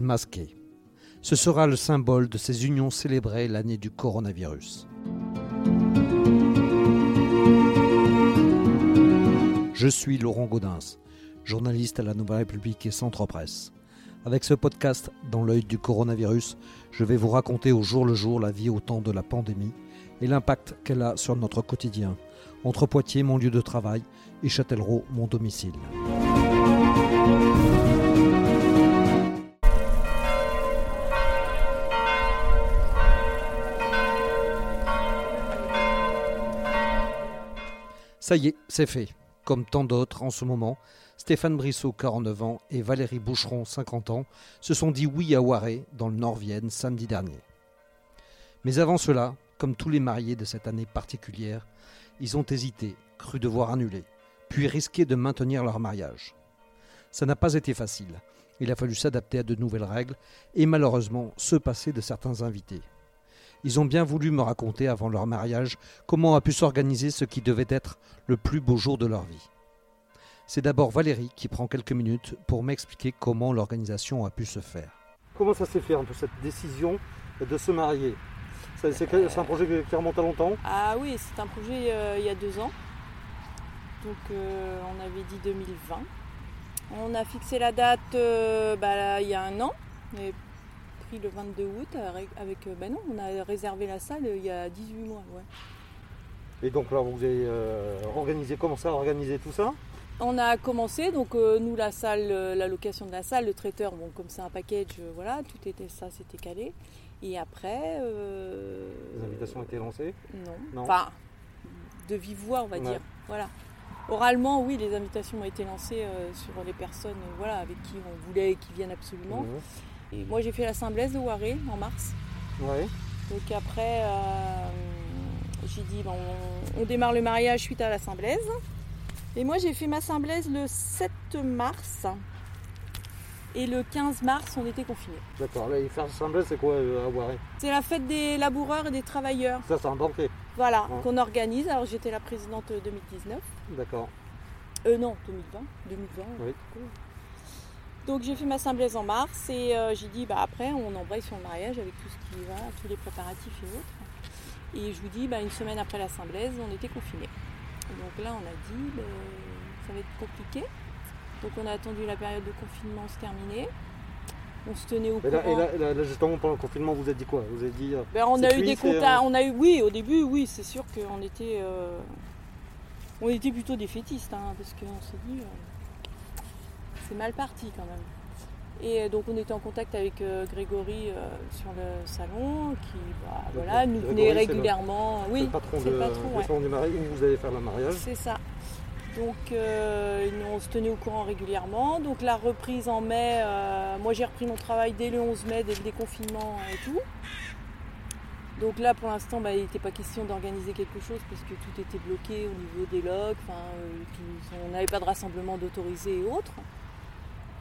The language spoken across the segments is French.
masqués. Ce sera le symbole de ces unions célébrées l'année du coronavirus. Je suis Laurent Gaudens, journaliste à la Nouvelle République et Centre Presse. Avec ce podcast dans l'œil du coronavirus, je vais vous raconter au jour le jour la vie au temps de la pandémie et l'impact qu'elle a sur notre quotidien, entre Poitiers, mon lieu de travail, et Châtellerault, mon domicile. Ça y est, c'est fait. Comme tant d'autres en ce moment, Stéphane Brissot, 49 ans, et Valérie Boucheron, 50 ans, se sont dit oui à Waré, dans le Nord-Vienne, samedi dernier. Mais avant cela, comme tous les mariés de cette année particulière, ils ont hésité, cru devoir annuler, puis risqué de maintenir leur mariage. Ça n'a pas été facile. Il a fallu s'adapter à de nouvelles règles et malheureusement se passer de certains invités. Ils ont bien voulu me raconter avant leur mariage comment a pu s'organiser ce qui devait être le plus beau jour de leur vie. C'est d'abord Valérie qui prend quelques minutes pour m'expliquer comment l'organisation a pu se faire. Comment ça s'est fait un peu cette décision de se marier? C'est un projet qui remonte à longtemps? Ah oui, c'est un projet euh, il y a deux ans. Donc euh, on avait dit 2020. On a fixé la date euh, bah, il y a un an, mais pris le 22 août avec. Ben non, on a réservé la salle il y a 18 mois. Ouais. Et donc là, vous avez organisé, commencé à organiser tout ça? On a commencé, donc nous la salle, la location de la salle, le traiteur, bon comme c'est un package, voilà, tout était ça, c'était calé. Et après. Les invitations ont été lancées? Non. Enfin, de vive voix, on va dire. Voilà. Oralement, oui, les invitations ont été lancées sur les personnes voilà, avec qui on voulait et qui viennent absolument. Mhm. Et moi, j'ai fait la Saint-Blaise de Waré en mars. Ouais. Donc après, j'ai dit, bon, on, démarre le mariage suite à la Saint-Blaise. Et moi, j'ai fait ma Saint-Blaise le 7 mars. Et le 15 mars, on était confinés. D'accord. Là, faire Saint-Blaise, c'est quoi euh, à Waré C'est la fête des laboureurs et des travailleurs. Ça, c'est un banquet. Voilà, qu'on organise. Alors, j'étais la présidente 2019. D'accord. Euh, non, 2020. 2020. Oui. Donc j'ai fait ma Saint-Blaise en mars et euh, j'ai dit bah après on embraye sur le mariage avec tout ce qui va, tous les préparatifs et autres. Et je vous dis bah, une semaine après la Saint-Blaise on était confinés. Donc là on a dit bah, ça va être compliqué. Donc on a attendu la période de confinement se terminer. On se tenait au courant. Et là, justement pendant le confinement vous avez dit quoi? Vous avez dit euh, ben, on a eu des contacts, on a eu oui au début oui c'est sûr qu'on était euh, on était plutôt des fétistes hein, parce qu'on s'est dit c'est mal parti quand même. Et euh, donc on était en contact avec euh, Grégory euh, sur le salon qui bah, voilà, nous venait régulièrement. oui, le patron, de, patron, du mariage où vous allez faire le mariage. C'est ça. Donc on se tenait au courant régulièrement. Donc la reprise en mai, moi j'ai repris mon travail dès le 11 mai, dès le déconfinement et tout. Donc là, pour l'instant, bah, il n'était pas question d'organiser quelque chose parce que tout était bloqué au niveau des logs. on n'avait pas de rassemblement d'autorisés et autres.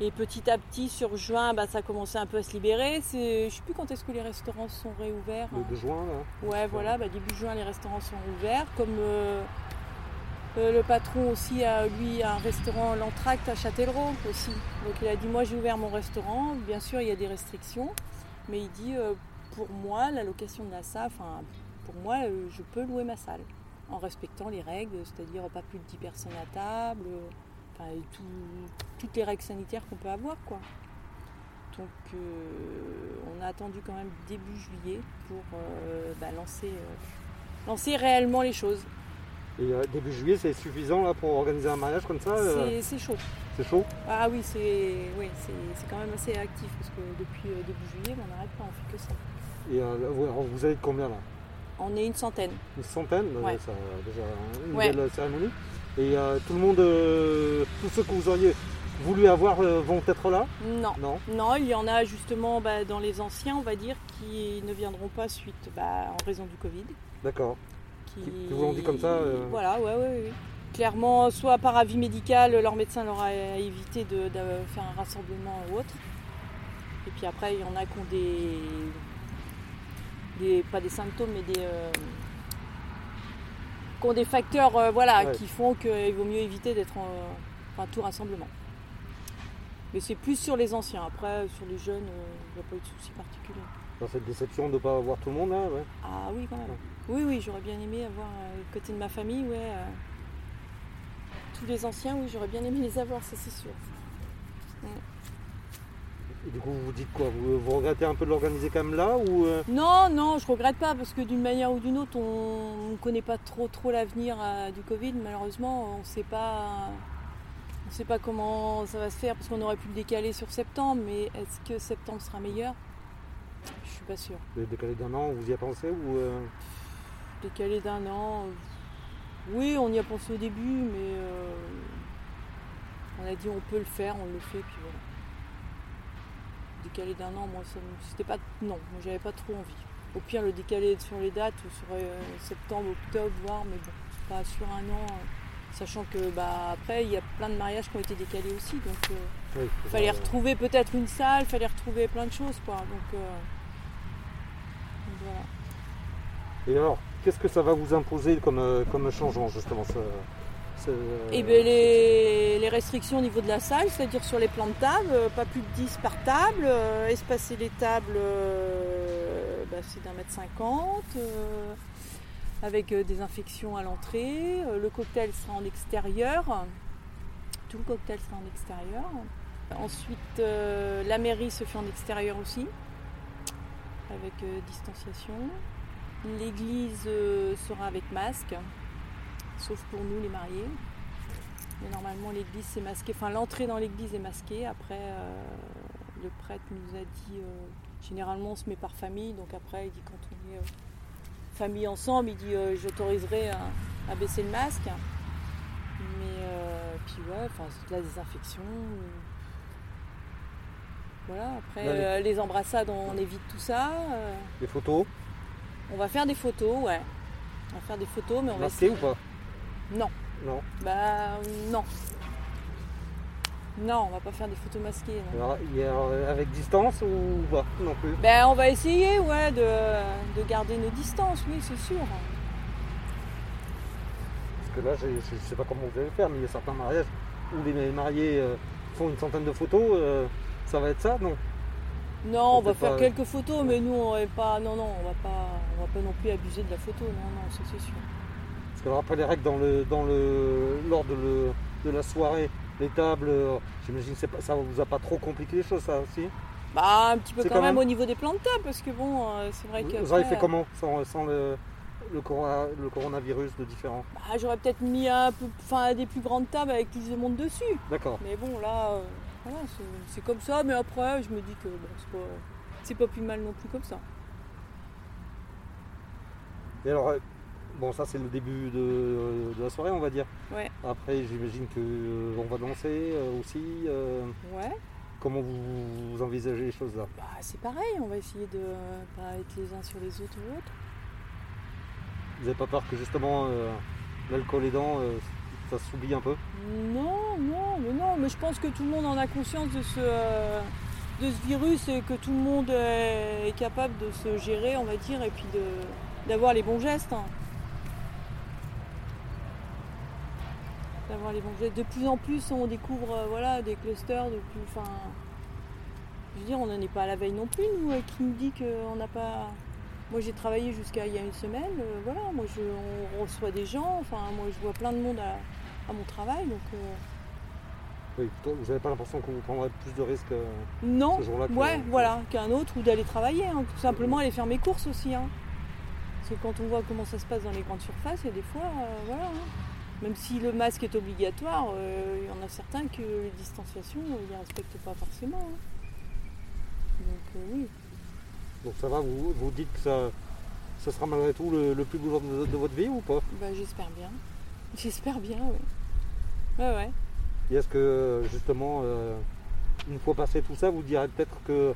Et petit à petit, sur juin, bah, ça commençait un peu à se libérer. Je ne sais plus quand est-ce que les restaurants sont réouverts. Le juin, là Ouais, voilà, bah, début juin, les restaurants sont ouverts. Comme euh, euh, le patron aussi a, lui, un restaurant, l'Entracte à Châtellerault aussi. Donc il a dit, moi j'ai ouvert mon restaurant. Bien sûr, il y a des restrictions. Mais il dit, euh, pour moi, la location de la salle, enfin, pour moi, je peux louer ma salle. En respectant les règles, c'est-à-dire pas plus de 10 personnes à table toutes les règles sanitaires qu'on peut avoir. Quoi. Donc euh, on a attendu quand même début juillet pour euh, bah, lancer, euh, lancer réellement les choses. Et début juillet, c'est suffisant là, pour organiser un mariage comme ça C'est chaud. C'est chaud? Ah oui, c'est oui, quand même assez actif parce que depuis début juillet, on n'arrête pas, on fait que ça. Et vous, avez combien là? On est une centaine. Une centaine? Ouais. Ça, déjà une belle cérémonie. Et euh, tout le monde, euh, tous ceux que vous auriez voulu avoir euh, vont être là non. non. Non, il y en a justement bah, dans les anciens, on va dire, qui ne viendront pas suite bah, en raison du Covid. D'accord. Qui... vous l'ont dit comme ça Voilà, ouais, ouais, Clairement, soit par avis médical, leur médecin leur a évité de, faire un rassemblement ou autre. Et puis après, il y en a qui ont des, des pas des symptômes, mais des, ont des facteurs euh, voilà, qui font qu'il vaut mieux éviter d'être en, tout rassemblement. Mais c'est plus sur les anciens. Après, sur les jeunes, il n'y a pas eu de souci particulier. Dans cette déception de ne pas avoir tout le monde là, ouais. Ah oui, quand même. Oui, oui, j'aurais bien aimé avoir, le côté de ma famille, ouais. tous les anciens, oui, j'aurais bien aimé les avoir, ça c'est sûr. Et du coup, vous vous dites quoi vous, regrettez un peu de l'organiser quand même là ou euh Non, non, je regrette pas parce que d'une manière ou d'une autre, on ne connaît pas trop trop l'avenir euh, du Covid. Malheureusement, on ne sait pas, on sait pas comment ça va se faire parce qu'on aurait pu le décaler sur septembre. Mais est-ce que septembre sera meilleur? Je suis pas sûre. Le décalé d'un an, vous y avez pensé ou euh Décalé d'un an, oui, on y a pensé au début, mais on a dit on peut le faire, on le fait, puis voilà décaler d'un an, moi, c'était pas. Non, moi, j'avais pas trop envie. Au pire, le décaler sur les dates, sur euh, septembre, octobre, voire, mais bon, pas sur un an, euh, sachant que, bah, après, il y a plein de mariages qui ont été décalés aussi, donc il euh, fallait retrouver peut-être une salle, fallait retrouver plein de choses, quoi. Donc, voilà. Et alors, qu'est-ce que ça va vous imposer comme, comme changement, justement et eh ben les, restrictions au niveau de la salle, c'est-à-dire sur les plans de table, euh, pas plus de 10 par table, euh, espacer les tables, euh, bah, c'est d'un mètre cinquante, avec des infections à l'entrée. le cocktail sera en extérieur, tout le cocktail sera en extérieur. Ensuite, la mairie se fait en extérieur aussi, avec distanciation. L'église sera avec masque sauf pour nous les mariés. Mais normalement l'église c'est masqué, enfin l'entrée dans l'église est masquée. Après euh, le prêtre nous a dit euh, généralement on se met par famille, donc après il dit quand on est euh, famille ensemble, il dit j'autoriserai à, baisser le masque. Mais puis ouais, enfin c'est de la désinfection. Voilà, après les... embrassades on évite tout ça. Les photos? On va faire des photos, ouais. On va faire des photos, mais on va. Masqué ou pas? Non. Non. Bah non. Non, on va pas faire des photos masquées. Alors, euh, avec distance ou pas non plus? Ben on va essayer, ouais, de, garder nos distances, oui, c'est sûr. Parce que là, je, ne sais pas comment vous allez faire, mais il y a certains mariages où les mariés euh, font une centaine de photos. Euh, ça va être ça, non? Non, on va faire quelques photos, mais nous, on va pas. Non, non, on va pas, on va pas non plus abuser de la photo. Non, non, ça c'est sûr après les règles dans le, dans le, lors de, la soirée, les tables, euh, j'imagine que ça vous a pas trop compliqué les choses, ça aussi Bah, un petit peu quand, même, au niveau des plans de table, parce que bon, euh, c'est vrai que. Vous avez fait comment sans, le, le, coronavirus de différents bah, J'aurais peut-être mis un peu, enfin, des plus grandes tables avec plus de monde dessus. D'accord. Mais bon, là, euh, voilà, c'est comme ça, mais après, je me dis que c'est pas, pas plus mal non plus comme ça. Et alors, Bon, ça c'est le début de, la soirée, on va dire. Ouais. Après, j'imagine que euh, on va danser euh, aussi. Euh. ouais. Comment vous, envisagez les choses là? Bah, C'est pareil, on va essayer de pas être les uns sur les autres ou autres. Vous n'avez pas peur que justement l'alcool aidant, ça s'oublie un peu? Non, non, mais non, mais je pense que tout le monde en a conscience de ce, de ce virus et que tout le monde est capable de se gérer, on va dire, et puis d'avoir les bons gestes. Hein. De plus en plus, on découvre euh, voilà, des clusters de plus. Enfin, je veux dire, on n'en est pas à la veille non plus, nous, euh, qui nous dit qu'on n'a pas. Moi, j'ai travaillé jusqu'à il y a une semaine. Euh, voilà, moi, je, on reçoit des gens. Enfin, moi, je vois plein de monde à, mon travail, donc. Oui, vous n'avez pas l'impression que vous prendrez plus de risques non, ce jour-là Ouais, voilà, qu'un autre, ou d'aller travailler, hein, tout simplement aller faire mes courses aussi. Hein. Parce que quand on voit comment ça se passe dans les grandes surfaces, il y a des fois, voilà. Hein. Même si le masque est obligatoire, euh, il y en a certains que les distanciations, ils ne respectent pas forcément. Hein. Donc euh, oui. Donc ça va, vous, vous dites que ça, ça sera malgré tout le, plus beau jour de, votre vie ou pas? Bah, J'espère bien. J'espère bien, oui. Ouais, ouais. Et est-ce que justement, euh, une fois passé tout ça, vous direz peut-être que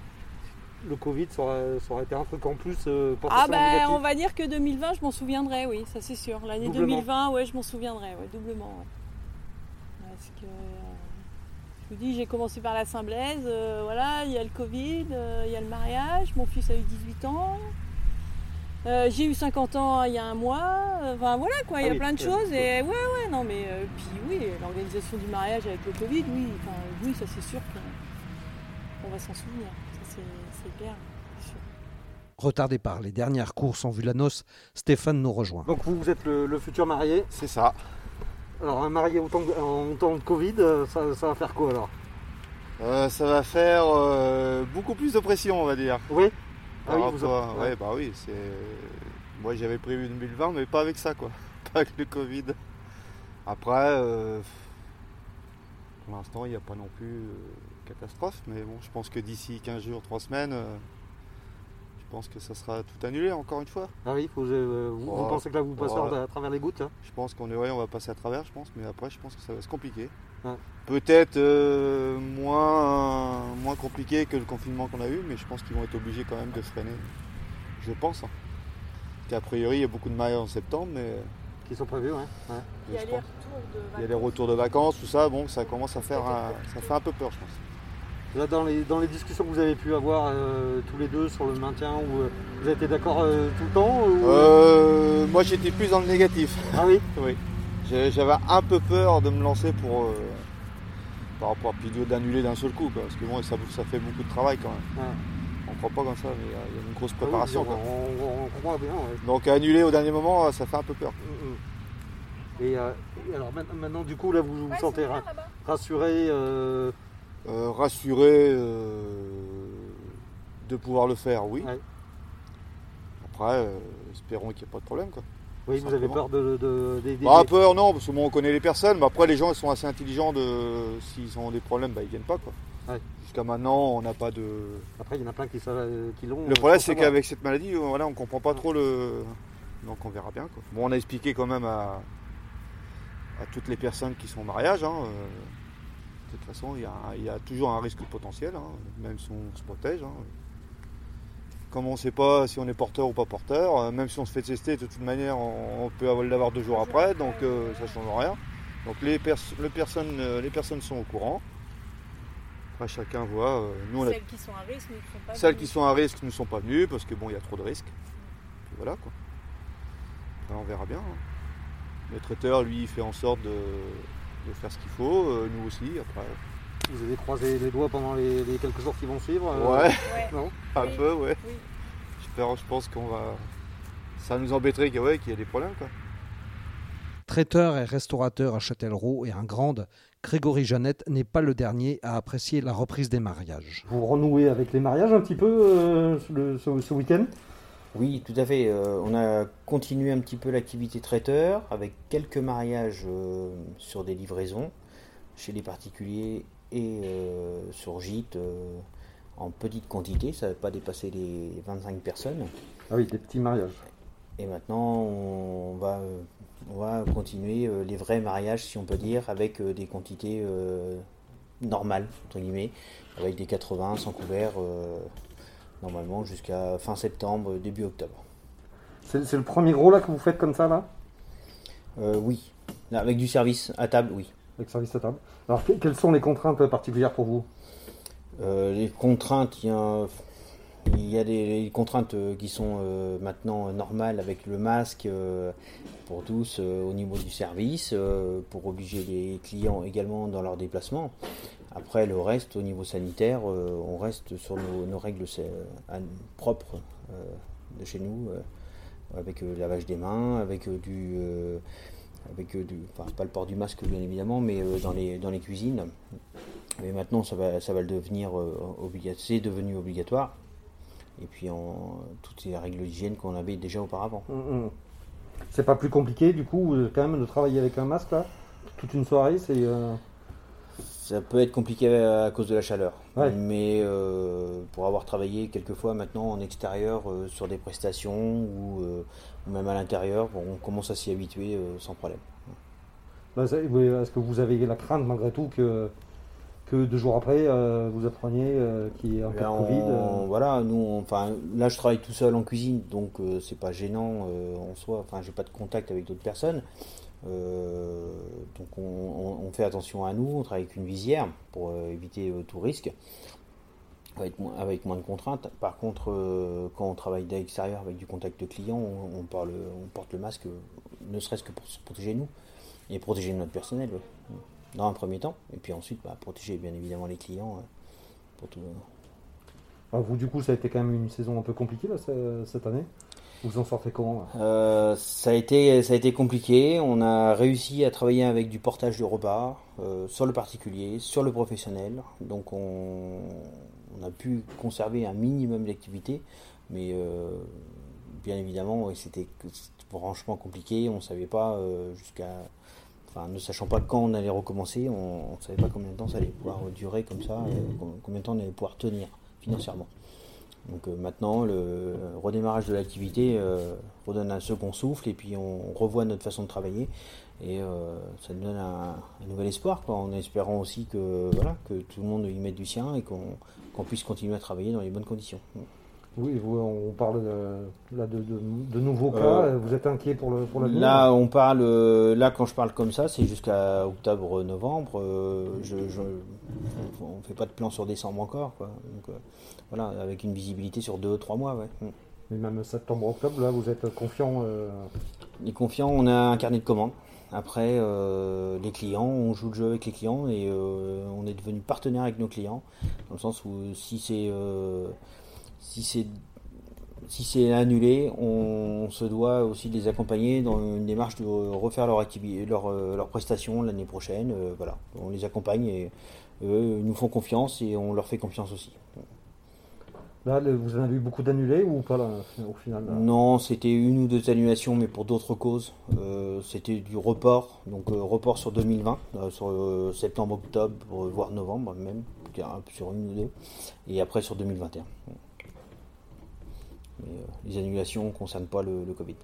le Covid, ça aurait, été un truc en plus euh, Ah ben on va dire que 2020, je m'en souviendrai, oui, ça c'est sûr. L'année 2020, ouais, je m'en souviendrai, ouais, doublement. Parce que, je vous dis, j'ai commencé par la Saint-Blaise, euh, voilà, il y a le Covid, euh, il y a le mariage, mon fils a eu 18 ans. j'ai eu 50 ans il y a un mois, enfin voilà quoi, il y a ah plein de choses et ouais ouais non mais puis oui, l'organisation du mariage avec le Covid, oui, enfin oui ça c'est sûr que va s'en souvenir. C'est clair. Retardé par les dernières courses en vue la noce, Stéphane nous rejoint. Donc vous, vous êtes le, futur marié C'est ça. Alors un marié en temps de, Covid, euh, ça, va faire quoi alors? Euh, Ça va faire euh, beaucoup plus de pression on va dire. Oui ah oui, vous ouais. bah oui, c'est. Moi j'avais prévu 2020 mais pas avec ça quoi. Pas avec le Covid. Après pour l'instant il n'y a pas non plus catastrophe, mais bon je pense que d'ici 15 jours, 3 semaines je pense que ça sera tout annulé encore une fois. Ah oui, euh, vous, oh, pensez que là vous passez à travers les gouttes Je pense qu'on est, on va passer à travers, je pense, mais après je pense que ça va se compliquer. Peut-être euh, moins, moins compliqué que le confinement qu'on a eu, mais je pense qu'ils vont être obligés quand même de freiner. Je pense. Hein. A priori, il y a beaucoup de mariages en septembre, mais. Qui sont prévus, ouais. Il y a les retours de vacances. Il y a les retours de vacances, tout ça, bon, ça commence à faire ça fait un peu peur, je pense dans les, dans les discussions que vous avez pu avoir euh, tous les deux sur le maintien, où, euh, vous avez été d'accord euh, tout le temps Moi j'étais plus dans le négatif. Ah oui Oui. J'avais un peu peur de me lancer pour par rapport à Pidio d'annuler d'un seul coup, parce que bon, ça, ça fait beaucoup de travail quand même. On ne croit pas comme ça, mais il y, a une grosse ah préparation. on, croit bien. Donc annuler au dernier moment, ça fait un peu peur. Mm, mm. Et, alors maintenant, du coup, là, vous vous sentez rassuré euh, rassuré euh, de pouvoir le faire, oui. Après, euh, espérons qu'il n'y ait pas de problème. Quoi. Oui, vous avez peur de. de, bah, peur, non, parce que on connaît les personnes, mais après, les gens ils sont assez intelligents de. S'ils ont des problèmes, bah, ils viennent pas. Quoi. Jusqu'à maintenant, on n'a pas de. Après, il y en a plein qui, qui l'ont. Le problème, c'est qu'avec cette maladie, voilà, on comprend pas trop le. Donc, on verra bien. Quoi. Bon, on a expliqué quand même à, à toutes les personnes qui sont au mariage. Hein, de toute façon, il y a, toujours un risque potentiel, hein, même si on se protège. Hein. Comme on ne sait pas si on est porteur ou pas porteur, euh, même si on se fait tester, de toute manière, on, peut l'avoir deux jours après, donc euh, ça ne change rien. Donc les, personnes, euh, les personnes sont au courant. Après, chacun voit. nous, Celles qui sont à risque ne sont pas Celles qui sont à risque ne sont pas venues parce que bon, il y a trop de risques. voilà quoi. on verra bien. Hein. Le traiteur, lui, il fait en sorte de, de faire ce qu'il faut, euh, nous aussi après. Vous avez croisé les doigts pendant les, quelques jours qui vont suivre euh, Ouais, Non un peu, ouais. je pense qu'on va. Ça nous embêterait qu'il y ait des problèmes. Quoi. Traiteur et restaurateur à Châtellerault et un grande, Grégory Jeannette n'est pas le dernier à apprécier la reprise des mariages. Vous renouez avec les mariages un petit peu euh, ce week-end? Oui, tout à fait. Euh, on a continué un petit peu l'activité traiteur avec quelques mariages euh, sur des livraisons chez les particuliers et euh, sur gîte en petite quantité. Ça n'a pas dépassé les 25 personnes. Ah oui, des petits mariages. Et maintenant, on va, on va continuer les vrais mariages, si on peut dire, avec des quantités normales, entre guillemets, avec des 80 sans couvert normalement jusqu'à fin septembre, début octobre. C'est le premier gros là que vous faites comme ça là? Euh, Oui, avec du service à table, oui. Avec service à table. Alors quelles sont les contraintes particulières pour vous? Euh, Les contraintes, il y a, il y a des contraintes euh, qui sont maintenant normales avec le masque pour tous au niveau du service, pour obliger les clients également dans leur déplacement. Après, le reste, au niveau sanitaire, euh, on reste sur nos, règles euh, propres euh, de chez nous, avec le lavage des mains, avec du. avec du enfin, pas le port du masque, bien évidemment, mais dans, les, dans les cuisines. Mais maintenant, ça va, ça va le devenir obligatoire. C'est devenu obligatoire. Et puis, toutes ces règles d'hygiène qu'on avait déjà auparavant. Hum, hum. C'est pas plus compliqué, du coup, quand même, de travailler avec un masque, là? Toute une soirée, c'est ça peut être compliqué à cause de la chaleur. Mais euh, pour avoir travaillé quelques fois maintenant en extérieur euh, sur des prestations ou, euh, même à l'intérieur, on commence à s'y habituer sans problème. Bah, est-ce que vous avez la crainte malgré tout que, que deux jours après vous appreniez qu'il y ait un cas de Covid Voilà, nous, enfin, là je travaille tout seul en cuisine, donc c'est pas gênant en soi. Enfin, j'ai pas de contact avec d'autres personnes. Euh, donc on, fait attention à nous, on travaille avec une visière pour euh, éviter euh, tout risque, avec moins, de contraintes. Par contre, quand on travaille d'extérieur avec du contact client, on, porte le masque, ne serait-ce que pour se protéger nous et protéger notre personnel, dans un premier temps, et puis ensuite bah, protéger bien évidemment les clients tout, vous, du coup, ça a été quand même une saison un peu compliquée cette année? Vous en sortez comment euh, ça, a été, ça a été compliqué. On a réussi à travailler avec du portage de repas euh, sur le particulier, sur le professionnel. Donc on, a pu conserver un minimum d'activité. Mais euh, bien évidemment, c'était franchement compliqué. On ne savait pas jusqu'à. Enfin, ne sachant pas quand on allait recommencer, on ne savait pas combien de temps ça allait pouvoir durer comme ça, combien de temps on allait pouvoir tenir financièrement. Donc euh, maintenant, le redémarrage de l'activité euh, redonne un second souffle et puis on revoit notre façon de travailler et euh, ça nous donne un, nouvel espoir en espérant aussi que, voilà, que tout le monde y mette du sien et qu'on puisse continuer à travailler dans les bonnes conditions. Oui, on parle de, là de, nouveaux cas. vous êtes inquiet pour le pour Là, on parle. Là, quand je parle comme ça, c'est jusqu'à octobre-novembre. je, on ne fait pas de plan sur décembre encore. Quoi. Donc, voilà, avec une visibilité sur 2-3 mois. Ouais. Mm. Mais même septembre-octobre, là, vous êtes confiant euh... confiant, on a un carnet de commandes. Après, euh, les clients, on joue le jeu avec les clients et euh, on est devenu partenaire avec nos clients, dans le sens où si c'est euh, si c'est si c'est annulé, on, se doit aussi de les accompagner dans une démarche de refaire leur activité, leur, leur prestation l'année prochaine. voilà, on les accompagne et eux nous font confiance et on leur fait confiance aussi. Là, vous en avez eu beaucoup d'annulés ou pas là, au final Non, c'était une ou deux annulations, mais pour d'autres causes. Euh, c'était du report, donc euh, report sur 2020, euh, sur septembre, octobre, voire novembre même, sur une ou deux, et après sur 2021. Mais, les annulations ne concernent pas le Covid.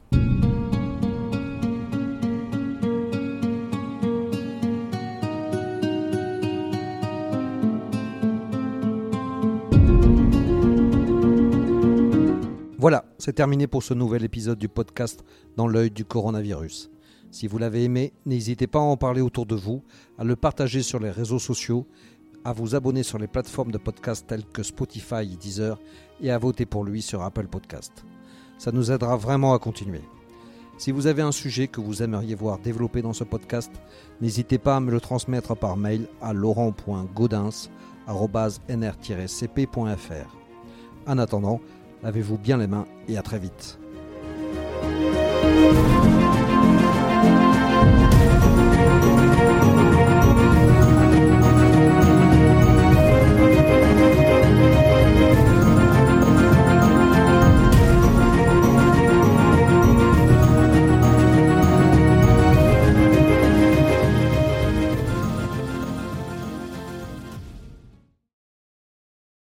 Voilà, c'est terminé pour ce nouvel épisode du podcast Dans l'œil du coronavirus. Si vous l'avez aimé, n'hésitez pas à en parler autour de vous, à le partager sur les réseaux sociaux, à vous abonner sur les plateformes de podcast telles que Spotify et Deezer et à voter pour lui sur Apple Podcast. Ça nous aidera vraiment à continuer. Si vous avez un sujet que vous aimeriez voir développé dans ce podcast, n'hésitez pas à me le transmettre par mail à laurent.gaudens.nr-cp.fr. En attendant, Lavez-vous bien les mains et à très vite.